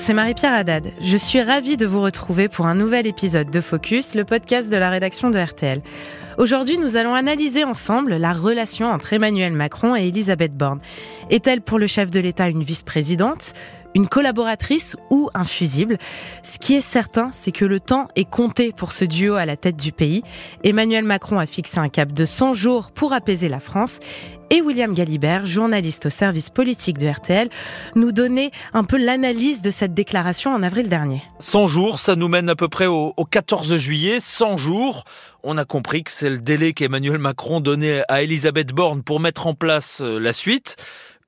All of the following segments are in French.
c'est Marie-Pierre Haddad. Je suis ravie de vous retrouver pour un nouvel épisode de Focus, le podcast de la rédaction de RTL. Aujourd'hui, nous allons analyser ensemble la relation entre Emmanuel Macron et Elisabeth Borne. Est-elle pour le chef de l'État une vice-présidente? Une collaboratrice ou un fusible. Ce qui est certain, c'est que le temps est compté pour ce duo à la tête du pays. Emmanuel Macron a fixé un cap de 100 jours pour apaiser la France et William Galibert, journaliste au service politique de RTL, nous donnait un peu l'analyse de cette déclaration en avril dernier. 100 jours, ça nous mène à peu près au, 14 juillet. 100 jours, on a compris que c'est le délai qu'Emmanuel Macron donnait à Elisabeth Borne pour mettre en place euh, la suite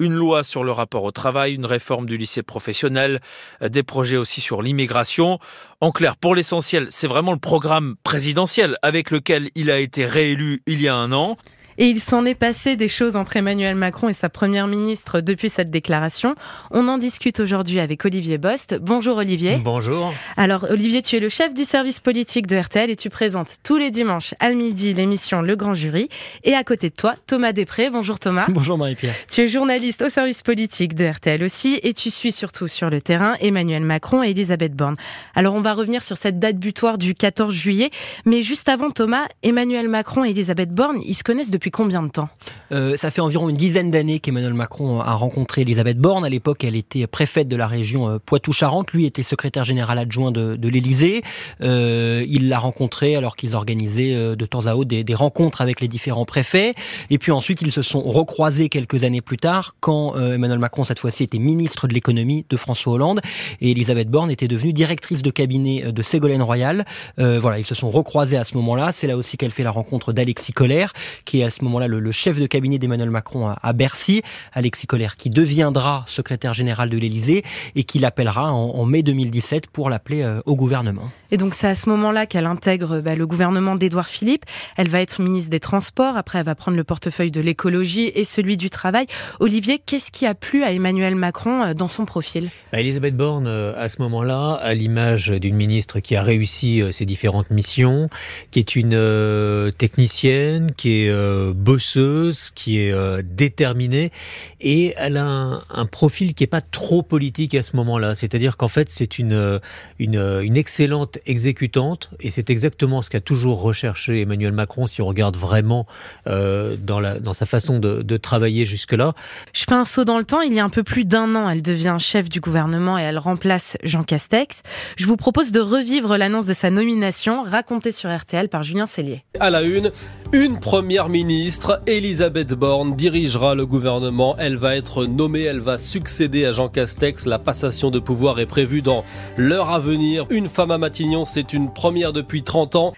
une loi sur le rapport au travail, une réforme du lycée professionnel, euh, des projets aussi sur l'immigration. En clair, pour l'essentiel, c'est vraiment le programme présidentiel avec lequel il a été réélu il y a un an. Et il s'en est passé des choses entre Emmanuel Macron et sa première ministre depuis cette déclaration. On en discute aujourd'hui avec Olivier Bost. Bonjour Olivier. Bonjour. Alors Olivier, tu es le chef du service politique de RTL et tu présentes tous les dimanches à midi l'émission Le Grand Jury. Et à côté de toi, Thomas Després. Bonjour Thomas. Bonjour Marie-Pierre. Tu es journaliste au service politique de RTL aussi et tu suis surtout sur le terrain Emmanuel Macron et Elisabeth Borne. Alors on va revenir sur cette date butoir du 14 juillet. Mais juste avant Thomas, Emmanuel Macron et Elisabeth Borne, ils se connaissent depuis combien de temps euh, Ça fait environ une dizaine d'années qu'Emmanuel Macron a rencontré Elisabeth Borne. À l'époque, elle était préfète de la région euh, Poitou-Charentes. Lui était secrétaire général adjoint de, de l'Élysée. Euh, il l'a rencontrée alors qu'ils organisaient de temps à autre des, rencontres avec les différents préfets. Et puis ensuite, ils se sont recroisés quelques années plus tard quand Emmanuel Macron, cette fois-ci, était ministre de l'économie de François Hollande et Elisabeth Borne était devenue directrice de cabinet de Ségolène Royal. voilà, ils se sont recroisés à ce moment-là. C'est là aussi qu'elle fait la rencontre d'Alexis Collère, qui est ce moment-là le, chef de cabinet d'Emmanuel Macron à, Bercy, Alexis Collère, qui deviendra secrétaire général de l'Élysée et qui l'appellera en, mai 2017 pour l'appeler euh, au gouvernement. Et donc c'est à ce moment-là qu'elle intègre bah, le gouvernement d'Édouard Philippe. Elle va être ministre des Transports, après elle va prendre le portefeuille de l'écologie et celui du travail. Olivier, qu'est-ce qui a plu à Emmanuel Macron euh, dans son profil? Bah, Elisabeth Borne, euh, à ce moment-là, à l'image d'une ministre qui a réussi ses différentes missions, qui est une technicienne, qui est bosseuse, qui est euh, déterminée, et elle a un, profil qui est pas trop politique à ce moment-là. C'est-à-dire qu'en fait, c'est une, une, une, excellente exécutante, et c'est exactement ce qu'a toujours recherché Emmanuel Macron, si on regarde vraiment euh, dans, la, dans sa façon de, de travailler jusque-là. Je fais un saut dans le temps. Il y a un peu plus d'un an, elle devient chef du gouvernement et elle remplace Jean Castex. Je vous propose de revivre l'annonce de sa nomination, racontée sur RTL par Julien Cellier. À la une, une première ministre ministre, Elisabeth Borne, dirigera le gouvernement. Elle va être nommée, elle va succéder à Jean Castex. La passation de pouvoir est prévue dans l'heure à venir. Une femme à Matignon, c'est une première depuis 30 ans.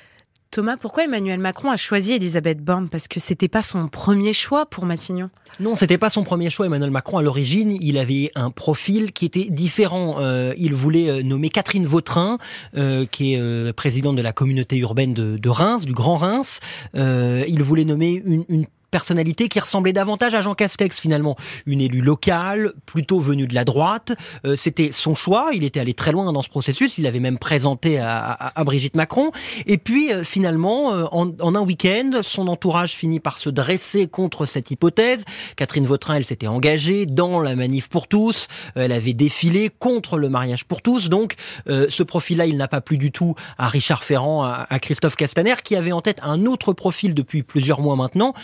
Thomas, pourquoi Emmanuel Macron a choisi Elisabeth Borne? Parce que c'était pas son premier choix pour Matignon. Non, c'était pas son premier choix. Emmanuel Macron, à l'origine, il avait un profil qui était différent. Euh, il voulait euh, nommer Catherine Vautrin, euh, qui est présidente de la communauté urbaine de, Reims, du Grand Reims. il voulait nommer une, une personnalité qui ressemblait davantage à Jean Castex finalement, une élue locale, plutôt venue de la droite. Euh, c'était son choix, il était allé très loin dans ce processus, il l'avait même présenté à, Brigitte Macron. Et puis euh, finalement, euh, en, un week-end, son entourage finit par se dresser contre cette hypothèse. Catherine Vautrin, elle s'était engagée dans la manif pour tous, elle avait défilé contre le mariage pour tous. Donc ce profil-là, il n'a pas plu du tout à Richard Ferrand, à, à Christophe Castaner, qui avait en tête un autre profil depuis plusieurs mois maintenant,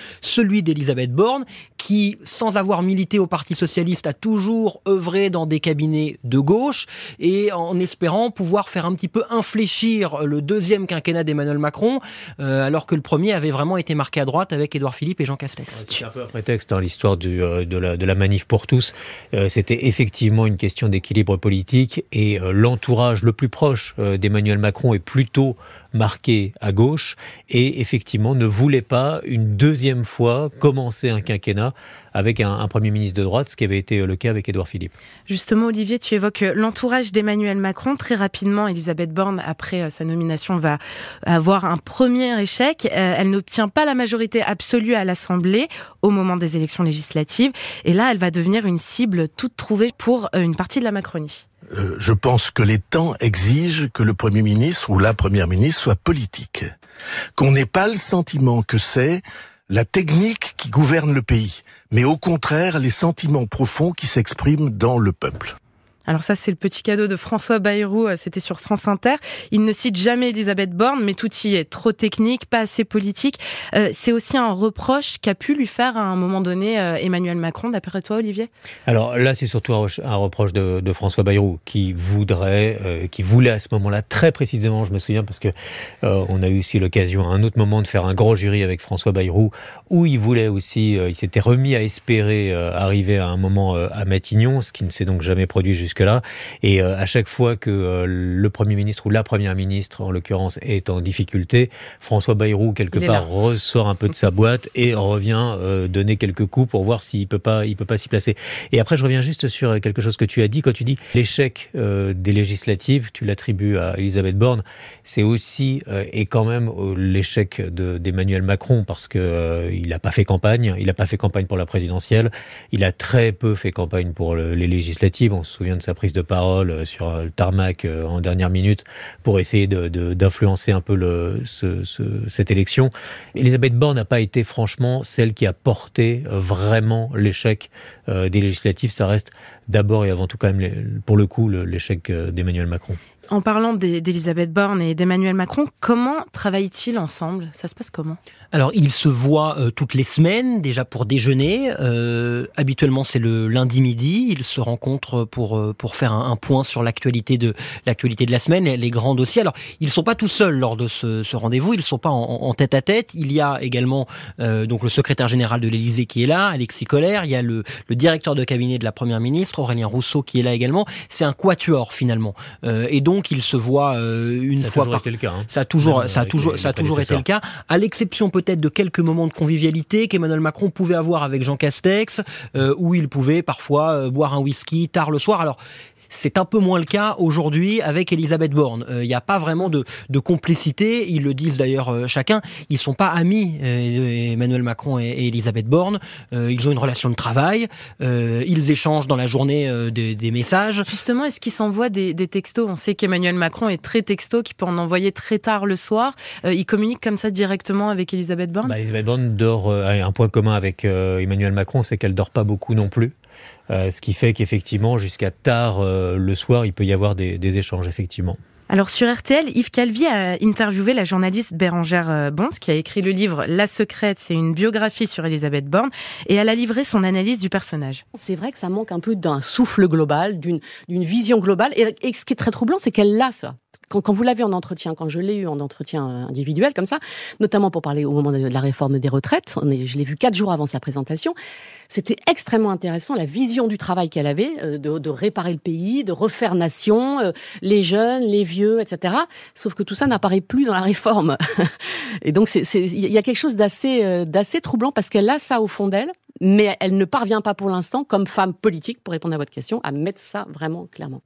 celui d'Elisabeth Borne, qui, sans avoir milité au Parti socialiste, a toujours œuvré dans des cabinets de gauche et en espérant pouvoir faire un petit peu infléchir le deuxième quinquennat d'Emmanuel Macron, euh, alors que le premier avait vraiment été marqué à droite avec Édouard Philippe et Jean Castex. C'est un peu un prétexte, hein, l'histoire euh, de, la, de la manif pour tous. Euh, c'était effectivement une question d'équilibre politique et l'entourage le plus proche d'Emmanuel Macron est plutôt marqué à gauche et effectivement ne voulait pas une deuxième fois commencer un quinquennat avec un, Premier ministre de droite, ce qui avait été le cas avec Édouard Philippe. Justement, Olivier, tu évoques l'entourage d'Emmanuel Macron. Très rapidement, Elisabeth Borne, après euh, sa nomination, va avoir un premier échec. Euh, elle n'obtient pas la majorité absolue à l'Assemblée au moment des élections législatives. Et là, elle va devenir une cible toute trouvée pour euh, une partie de la Macronie. je pense que les temps exigent que le Premier ministre ou la Première ministre soit politique. Qu'on n'ait pas le sentiment que c'est la technique qui gouverne le pays, mais au contraire les sentiments profonds qui s'expriment dans le peuple. Alors ça, c'est le petit cadeau de François Bayrou, euh, c'était sur France Inter. Il ne cite jamais Elisabeth Borne, mais tout y est. Trop technique, pas assez politique. Euh, c'est aussi un reproche qu'a pu lui faire à un moment donné euh, Emmanuel Macron, d'après toi, Olivier? Alors là, c'est surtout un reproche de, François Bayrou, qui voudrait, qui voulait à ce moment-là, très précisément, je me souviens, parce que on a eu aussi l'occasion à un autre moment de faire un grand jury avec François Bayrou, où il voulait aussi, il s'était remis à espérer arriver à un moment à Matignon, ce qui ne s'est donc jamais produit jusque-là. Et à chaque fois que le Premier ministre ou la Première ministre, en l'occurrence, est en difficulté, François Bayrou, quelque part, ressort un peu de sa boîte et revient euh, donner quelques coups pour voir s'il il peut pas s'y placer. Et après, je reviens juste sur quelque chose que tu as dit quand tu dis l'échec euh, des législatives, tu l'attribues à Elisabeth Borne, c'est aussi euh, et quand même l'échec d'Emmanuel Macron parce que il n'a pas fait campagne, il n'a pas fait campagne pour la présidentielle, il a très peu fait campagne pour les législatives. On se souvient de sa prise de parole sur le tarmac en dernière minute pour essayer d'influencer un peu cette élection. Elisabeth Borne n'a pas été franchement celle qui a porté euh, vraiment l'échec euh, des législatives. Ça reste d'abord et avant tout quand même pour le coup l'échec euh, d'Emmanuel Macron. En parlant d'Elisabeth Borne et d'Emmanuel Macron, comment travaillent-ils ensemble? Ça se passe comment? Alors, ils se voient euh, toutes les semaines, déjà pour déjeuner. Euh, habituellement, c'est le lundi midi. Ils se rencontrent pour, euh, pour faire un, point sur l'actualité de, l'actualité de la semaine, les grands dossiers. Alors, ils ne sont pas tout seuls lors de ce, rendez-vous. Ils ne sont pas en, tête à tête. Il y a également donc le secrétaire général de l'Élysée qui est là, Alexis Collère. Il y a le, le, directeur de cabinet de la Première ministre, Aurélien Rousseau, qui est là également. C'est un quatuor, finalement. et donc, qu'il se voit euh, une fois par. le cas, hein. Ça a toujours, ça a toujours, ça a toujours été le cas. À l'exception peut-être de quelques moments de convivialité qu'Emmanuel Macron pouvait avoir avec Jean Castex, euh, où il pouvait parfois euh, boire un whisky tard le soir. Alors c'est un peu moins le cas aujourd'hui avec Elisabeth Borne. Il n'y a pas vraiment de, complicité. Ils le disent d'ailleurs chacun. Ils sont pas amis, Emmanuel Macron et, Elisabeth Borne. ils ont une relation de travail. ils échangent dans la journée des, messages. Justement, est-ce qu'ils s'envoient des, des, textos? On sait qu'Emmanuel Macron est très texto, qu'il peut en envoyer très tard le soir. il communique comme ça directement avec Elisabeth Borne? Bah, Elisabeth Borne dort, un point commun avec Emmanuel Macron, c'est qu'elle dort pas beaucoup non plus. Euh, ce qui fait qu'effectivement, jusqu'à tard euh, le soir, il peut y avoir des, échanges, effectivement. Alors sur RTL, Yves Calvi a interviewé la journaliste Bérangère euh, Bond, qui a écrit le livre La Secrète, c'est une biographie sur Elisabeth Borne, et elle a livré son analyse du personnage. C'est vrai que ça manque un peu d'un souffle global, d'une vision globale, et, et, ce qui est très troublant, c'est qu'elle l'a ça quand, vous l'avez en entretien, quand je l'ai eu en entretien euh, individuel comme ça, notamment pour parler au moment de la réforme des retraites, je l'ai vu quatre jours avant sa présentation, c'était extrêmement intéressant la vision du travail qu'elle avait, euh, de, réparer le pays, de refaire nation, euh, les jeunes, les vieux, etc. Sauf que tout ça n'apparaît plus dans la réforme. Et donc il y a quelque chose d'assez d'assez troublant parce qu'elle a ça au fond d'elle, mais elle ne parvient pas pour l'instant, comme femme politique, pour répondre à votre question, à mettre ça vraiment clairement.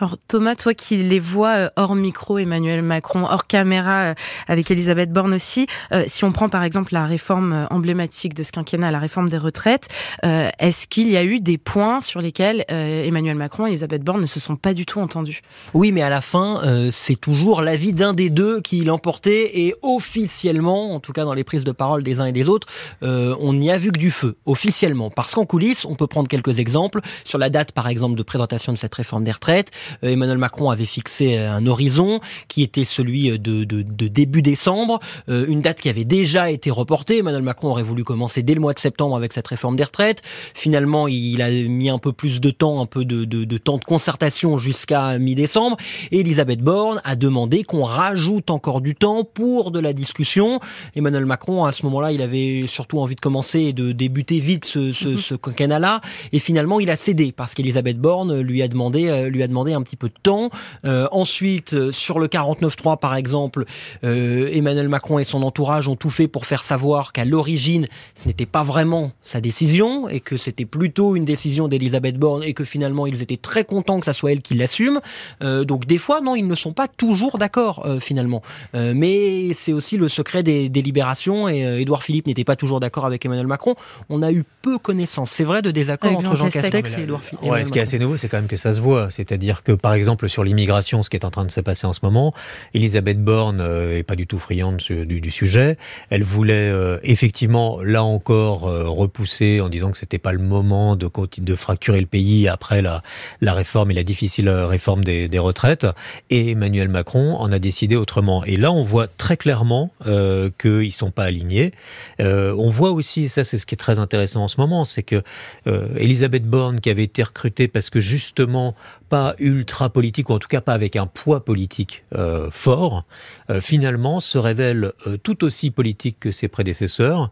Alors Thomas, toi qui les vois euh, hors micro, Emmanuel Macron, hors caméra, euh, avec Elisabeth Borne aussi, euh, si on prend par exemple la réforme emblématique de ce quinquennat, la réforme des retraites, est-ce qu'il y a eu des points sur lesquels Emmanuel Macron et Elisabeth Borne ne se sont pas du tout entendus? Oui, mais à la fin, c'est toujours l'avis d'un des deux qui l'emportait et officiellement, en tout cas dans les prises de parole des uns et des autres, on n'y a vu que du feu, officiellement. Parce qu'en coulisses, on peut prendre quelques exemples sur la date par exemple de présentation de cette réforme des retraites euh, Emmanuel Macron avait fixé euh, un horizon qui était celui euh, de, début décembre, une date qui avait déjà été reportée. Emmanuel Macron aurait voulu commencer dès le mois de septembre avec cette réforme des retraites. Finalement, il a mis un peu plus de temps, un peu de, temps de concertation jusqu'à mi-décembre. Et Elisabeth Borne a demandé qu'on rajoute encore du temps pour de la discussion. Emmanuel Macron, à ce moment-là, il avait surtout envie de commencer et de débuter vite ce, ce, ce quinquennat-là. Et finalement, il a cédé parce qu'Elisabeth Borne lui a demandé, lui a demandé un petit peu de temps. Euh, ensuite, euh, sur le 49.3 par exemple, euh, Emmanuel Macron et son entourage ont tout fait pour faire savoir qu'à l'origine, ce n'était pas vraiment sa décision et que c'était plutôt une décision d'Elisabeth Borne et que finalement ils étaient très contents que ça soit elle qui l'assume. donc des fois, non, ils ne sont pas toujours d'accord finalement. mais c'est aussi le secret des délibérations et Édouard Philippe n'était pas toujours d'accord avec Emmanuel Macron. On a eu eu peu connaissance, c'est vrai, de désaccords entre Jean Castex, et Edouard Philippe. Ouais, ce qui est assez nouveau, c'est quand même que ça se voit. C'est-à-dire que, par exemple, sur l'immigration, ce qui est en train de se passer en ce moment, Elisabeth Borne euh, est pas du tout friande du, sujet. Elle voulait euh, effectivement, là encore, euh, repousser en disant que c'était pas le moment de, de fracturer le pays après la, la réforme et la difficile réforme des, des retraites. Et Emmanuel Macron en a décidé autrement. Et là, on voit très clairement euh, qu'ils sont pas alignés. Euh, on voit aussi, et ça c'est ce qui est très intéressant en ce moment, c'est que euh, Elisabeth Borne, qui avait été recrutée parce que justement pas ultra politique, ou en tout cas pas avec un poids politique euh, fort, euh, finalement se révèle tout aussi politique que ses prédécesseurs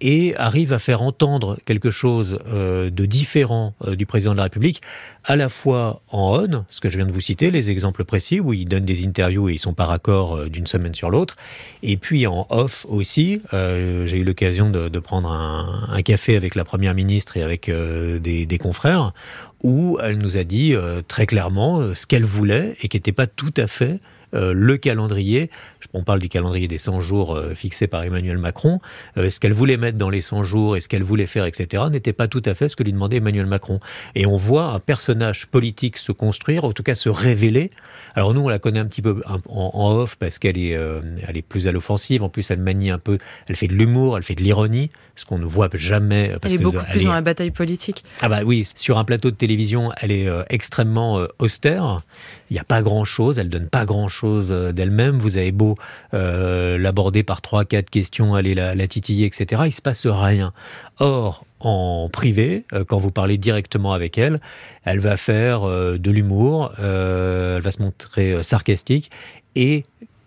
et arrive à faire entendre quelque chose de différent du président de la République, à la fois en on, ce que je viens de vous citer, les exemples précis où il donne des interviews et ils sont pas raccord d'une semaine sur l'autre, et puis en off aussi. J'ai eu l'occasion de, prendre un, un, café avec la première ministre et avec des, des confrères où elle nous a dit euh, très clairement euh, ce qu'elle voulait et qui n'était pas tout à fait euh, le calendrier, on parle du calendrier des 100 jours fixé par Emmanuel Macron, ce qu'elle voulait mettre dans les 100 jours et ce qu'elle voulait faire, etc., n'était pas tout à fait ce que lui demandait Emmanuel Macron. Et on voit un personnage politique se construire, en tout cas se révéler. Alors nous, on la connaît un petit peu en, off parce qu'elle est, elle est plus à l'offensive, en plus elle manie un peu, elle fait de l'humour, elle fait de l'ironie, ce qu'on ne voit jamais. Parce elle est beaucoup plus dans la bataille politique. Ah bah oui, sur un plateau de télévision, elle est extrêmement austère. Il n'y a pas grand-chose, elle donne pas grand-chose d'elle-même. Vous avez beau euh, l'aborder par trois, quatre questions, aller la, la titiller, etc. Il se passe rien. Or, en privé, quand vous parlez directement avec elle, elle va faire de l'humour, elle va se montrer sarcastique et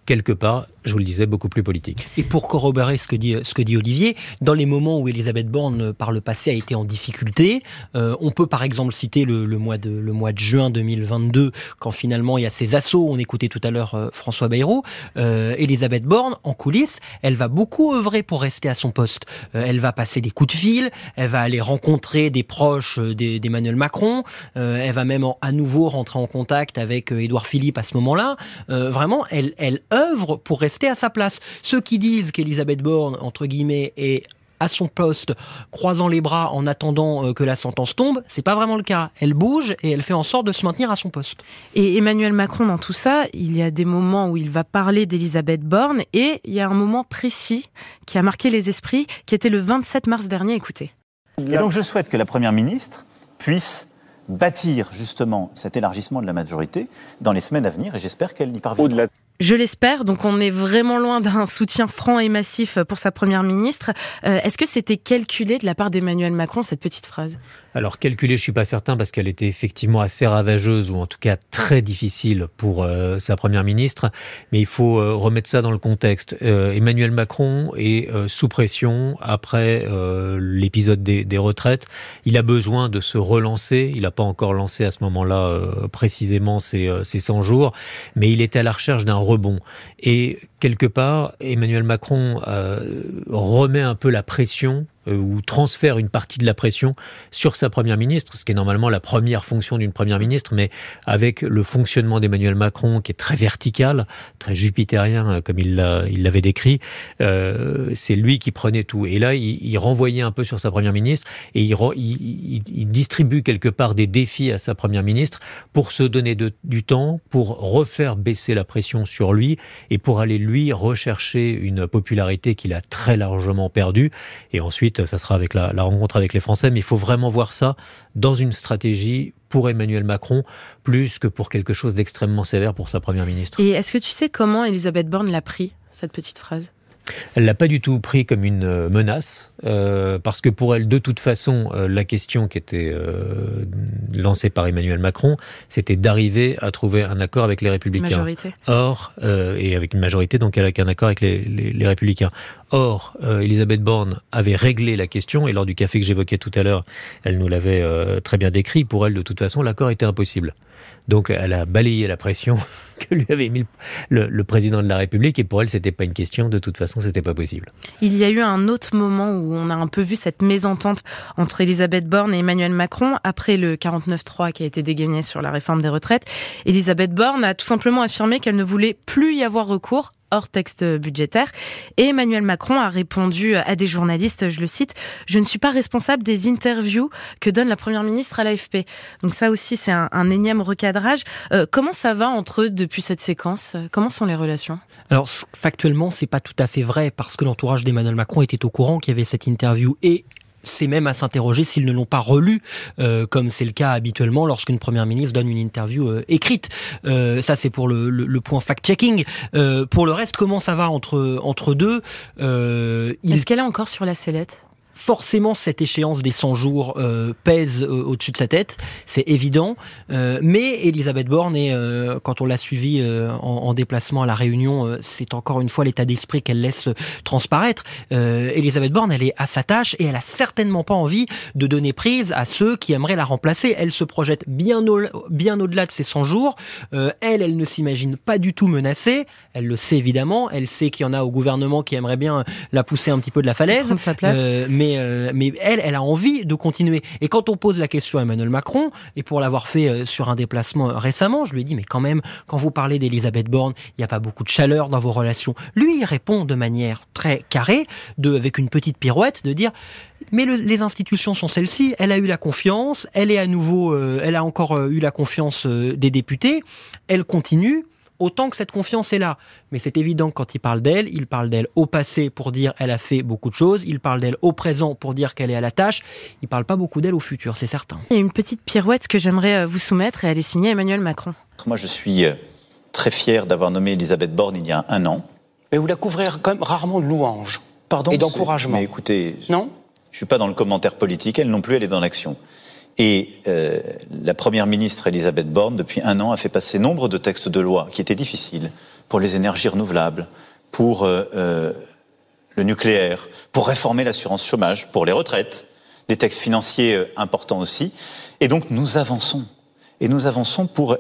quelque part je vous le disais, beaucoup plus politique. Et pour corroborer ce que dit, Olivier, dans les moments où Elisabeth Borne, par le passé, a été en difficulté, euh, on peut par exemple citer le, mois de, juin 2022, quand finalement il y a ces assauts, on écoutait tout à l'heure euh, François Bayrou, euh, Elisabeth Borne, en coulisses, elle va beaucoup œuvrer pour rester à son poste. Elle va passer des coups de fil, elle va aller rencontrer des proches d'Emmanuel Macron, elle va même à nouveau rentrer en contact avec Édouard Philippe à ce moment-là. vraiment, elle œuvre pour rester à sa place. Ceux qui disent qu'Elisabeth Borne, entre guillemets, est à son poste, croisant les bras en attendant euh, que la sentence tombe, c'est pas vraiment le cas. Elle bouge et elle fait en sorte de se maintenir à son poste. Et Emmanuel Macron, dans tout ça, il y a des moments où il va parler d'Elisabeth Borne et il y a un moment précis qui a marqué les esprits, qui était le 27 mars dernier. Écoutez. Et donc je souhaite que la Première ministre puisse bâtir justement cet élargissement de la majorité dans les semaines à venir et j'espère qu'elle y parviendra. Je l'espère. Donc, on est vraiment loin d'un soutien franc et massif pour sa première ministre. Euh, est-ce que c'était calculé de la part d'Emmanuel Macron, cette petite phrase? Alors, calculé, je suis pas certain parce qu'elle était effectivement assez ravageuse ou en tout cas très difficile pour euh, sa première ministre. Mais il faut euh, remettre ça dans le contexte. Emmanuel Macron est sous pression après l'épisode des, retraites. Il a besoin de se relancer. Il n'a pas encore lancé à ce moment-là précisément ses, ses 100 jours, mais il était à la recherche d'un rebond. Et quelque part, Emmanuel Macron euh, remet un peu la pression euh, ou transfère une partie de la pression sur sa première ministre, ce qui est normalement la première fonction d'une première ministre, mais avec le fonctionnement d'Emmanuel Macron qui est très vertical, très jupitérien, euh, comme il l'avait décrit, euh, c'est lui qui prenait tout. Et là, il, renvoyait un peu sur sa première ministre et il, distribue quelque part des défis à sa première ministre pour se donner du temps, pour refaire baisser la pression sur lui et pour aller lui rechercher une popularité qu'il a très largement perdue. Et ensuite, ça sera avec la, rencontre avec les Français, mais il faut vraiment voir ça dans une stratégie pour Emmanuel Macron, plus que pour quelque chose d'extrêmement sévère pour sa première ministre. Et est-ce que tu sais comment Elisabeth Borne l'a pris, cette petite phrase? Elle l'a pas du tout pris comme une euh, menace, euh, parce que pour elle, de toute façon, euh, la question qui était lancée par Emmanuel Macron, c'était d'arriver à trouver un accord avec les Républicains. Majorité. Or, et avec une majorité, donc avec un accord avec les, les Républicains. Or, Elisabeth Borne avait réglé la question, et lors du café que j'évoquais tout à l'heure, elle nous l'avait très bien décrit. Pour elle, de toute façon, l'accord était impossible. Donc elle a balayé la pression que lui avait mis le, président de la République et pour elle c'était pas une question, de toute façon c'était pas possible. Il y a eu un autre moment où on a un peu vu cette mésentente entre Elisabeth Borne et Emmanuel Macron après le 49-3 qui a été dégainé sur la réforme des retraites. Elisabeth Borne a tout simplement affirmé qu'elle ne voulait plus y avoir recours hors texte budgétaire. Et Emmanuel Macron a répondu à des journalistes, je le cite, je ne suis pas responsable des interviews que donne la première ministre à l'AFP. Donc ça aussi, c'est un, énième recadrage. Euh, comment ça va entre eux depuis cette séquence? Comment sont les relations? Alors factuellement, c'est pas tout à fait vrai parce que l'entourage d'Emmanuel Macron était au courant qu'il y avait cette interview et c'est même à s'interroger s'ils ne l'ont pas relu, euh, comme c'est le cas habituellement lorsqu'une première ministre donne une interview euh, écrite. Euh, ça, c'est pour le, point fact-checking. pour le reste, comment ça va entre deux Est-ce qu'elle est encore sur la sellette? Forcément cette échéance des 100 jours euh, pèse euh, au-dessus de sa tête, c'est évident. Euh, mais Elisabeth Borne, et quand on l'a suivie en, déplacement à la Réunion, c'est encore une fois l'état d'esprit qu'elle laisse transparaître. Elisabeth Borne, elle est à sa tâche et elle a certainement pas envie de donner prise à ceux qui aimeraient la remplacer. Elle se projette bien, au, bien au-delà de ces 100 jours. elle, elle ne s'imagine pas du tout menacée. Elle le sait évidemment. Elle sait qu'il y en a au gouvernement qui aimerait bien la pousser un petit peu de la falaise. Sa place. mais euh, mais, elle, elle a envie de continuer. Et quand on pose la question à Emmanuel Macron, et pour l'avoir fait euh, sur un déplacement récemment, je lui ai dit, mais quand même, quand vous parlez d'Elisabeth Borne, il n'y a pas beaucoup de chaleur dans vos relations. Lui, il répond de manière très carrée, avec une petite pirouette, de dire, mais les institutions sont celles-ci. Elle a eu la confiance, elle est à nouveau, euh, elle a encore eu la confiance des députés. Elle continue autant que cette confiance est là. Mais c'est évident que quand il parle d'elle, il parle d'elle au passé pour dire elle a fait beaucoup de choses, il parle d'elle au présent pour dire qu'elle est à la tâche, il parle pas beaucoup d'elle au futur, c'est certain. Il y a une petite pirouette que j'aimerais euh, vous soumettre et elle est signée Emmanuel Macron. Moi je suis euh, très fier d'avoir nommé Elisabeth Borne il y a un an. Mais vous la couvrez quand même rarement de louanges Pardon, et d'encouragement. Mais écoutez, non? je suis pas dans le commentaire politique, elle non plus, elle est dans l'action. Et euh, la première ministre Elisabeth Borne, depuis un an, a fait passer nombre de textes de loi qui étaient difficiles pour les énergies renouvelables, pour euh, euh, le nucléaire, pour réformer l'assurance chômage, pour les retraites, des textes financiers importants aussi. Et donc nous avançons. Et nous avançons pour,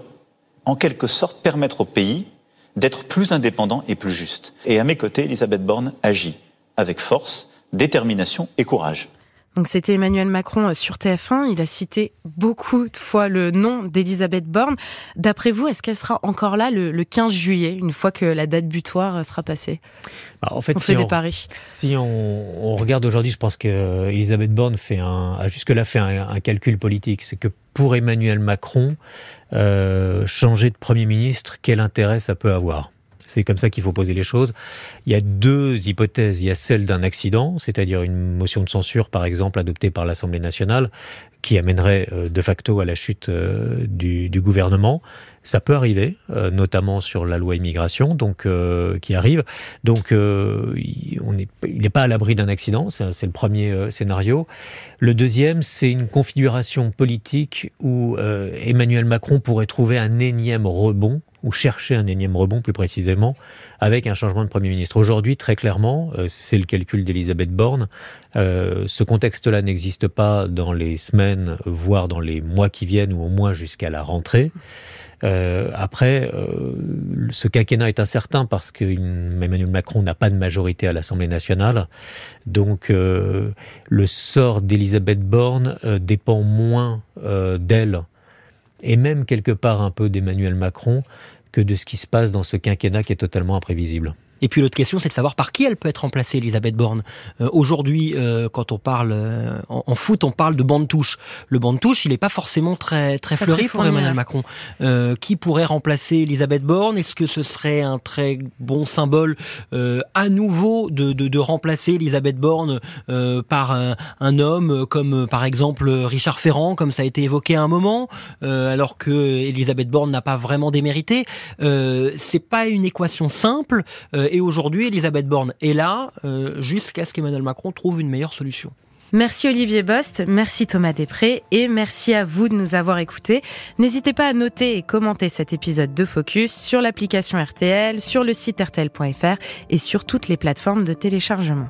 en quelque sorte, permettre au pays d'être plus indépendant et plus juste. Et à mes côtés, Elisabeth Borne agit avec force, détermination et courage. Donc c'était Emmanuel Macron euh, sur TF1. Il a cité beaucoup de fois le nom d'Elisabeth Borne. D'après vous, est-ce qu'elle sera encore là le, 15 juillet, une fois que la date butoir euh, sera passée? Bah, En fait, si, on, si on, regarde aujourd'hui, je pense que Elisabeth Borne fait un, a jusque-là fait un, calcul politique. C'est que pour Emmanuel Macron, euh, changer de Premier ministre, quel intérêt ça peut avoir? C'est comme ça qu'il faut poser les choses. Il y a deux hypothèses. Il y a celle d'un accident, c'est-à-dire une motion de censure, par exemple, adoptée par l'Assemblée nationale, qui amènerait euh, de facto à la chute euh, du, gouvernement. Ça peut arriver, euh, notamment sur la loi immigration, donc qui arrive. Donc, on il n'est pas à l'abri d'un accident. C'est le premier scénario. Le deuxième, c'est une configuration politique où Emmanuel Macron pourrait trouver un énième rebond ou chercher un énième rebond plus précisément, avec un changement de Premier ministre. Aujourd'hui, très clairement, euh, c'est le calcul d'Elisabeth Borne, euh, ce contexte-là n'existe pas dans les semaines, voire dans les mois qui viennent, ou au moins jusqu'à la rentrée. Euh, après, ce quinquennat est incertain parce que Emmanuel Macron n'a pas de majorité à l'Assemblée nationale. Donc, le sort d'Elisabeth Borne dépend moins d'elle et même quelque part un peu d'Emmanuel Macron que de ce qui se passe dans ce quinquennat qui est totalement imprévisible. Et puis l'autre question, c'est de savoir par qui elle peut être remplacée, Elisabeth Borne. Euh, aujourd'hui, euh, quand on parle euh, en, foot, on parle de banc de touche. Le banc de touche, il n'est pas forcément très très fleuri pour Emmanuel Macron. qui pourrait remplacer Elisabeth Borne? Est-ce que ce serait un très bon symbole à nouveau de, de, de, remplacer Elisabeth Borne par un, un, homme comme par exemple Richard Ferrand, comme ça a été évoqué à un moment, alors que Elisabeth Borne n'a pas vraiment démérité? C'est pas une équation simple. Euh, et aujourd'hui, Elisabeth Borne est là euh, jusqu'à ce qu'Emmanuel Macron trouve une meilleure solution. Merci Olivier Bost, merci Thomas Després et merci à vous de nous avoir écoutés. N'hésitez pas à noter et commenter cet épisode de Focus sur l'application RTL, sur le site rtl.fr et sur toutes les plateformes de téléchargement.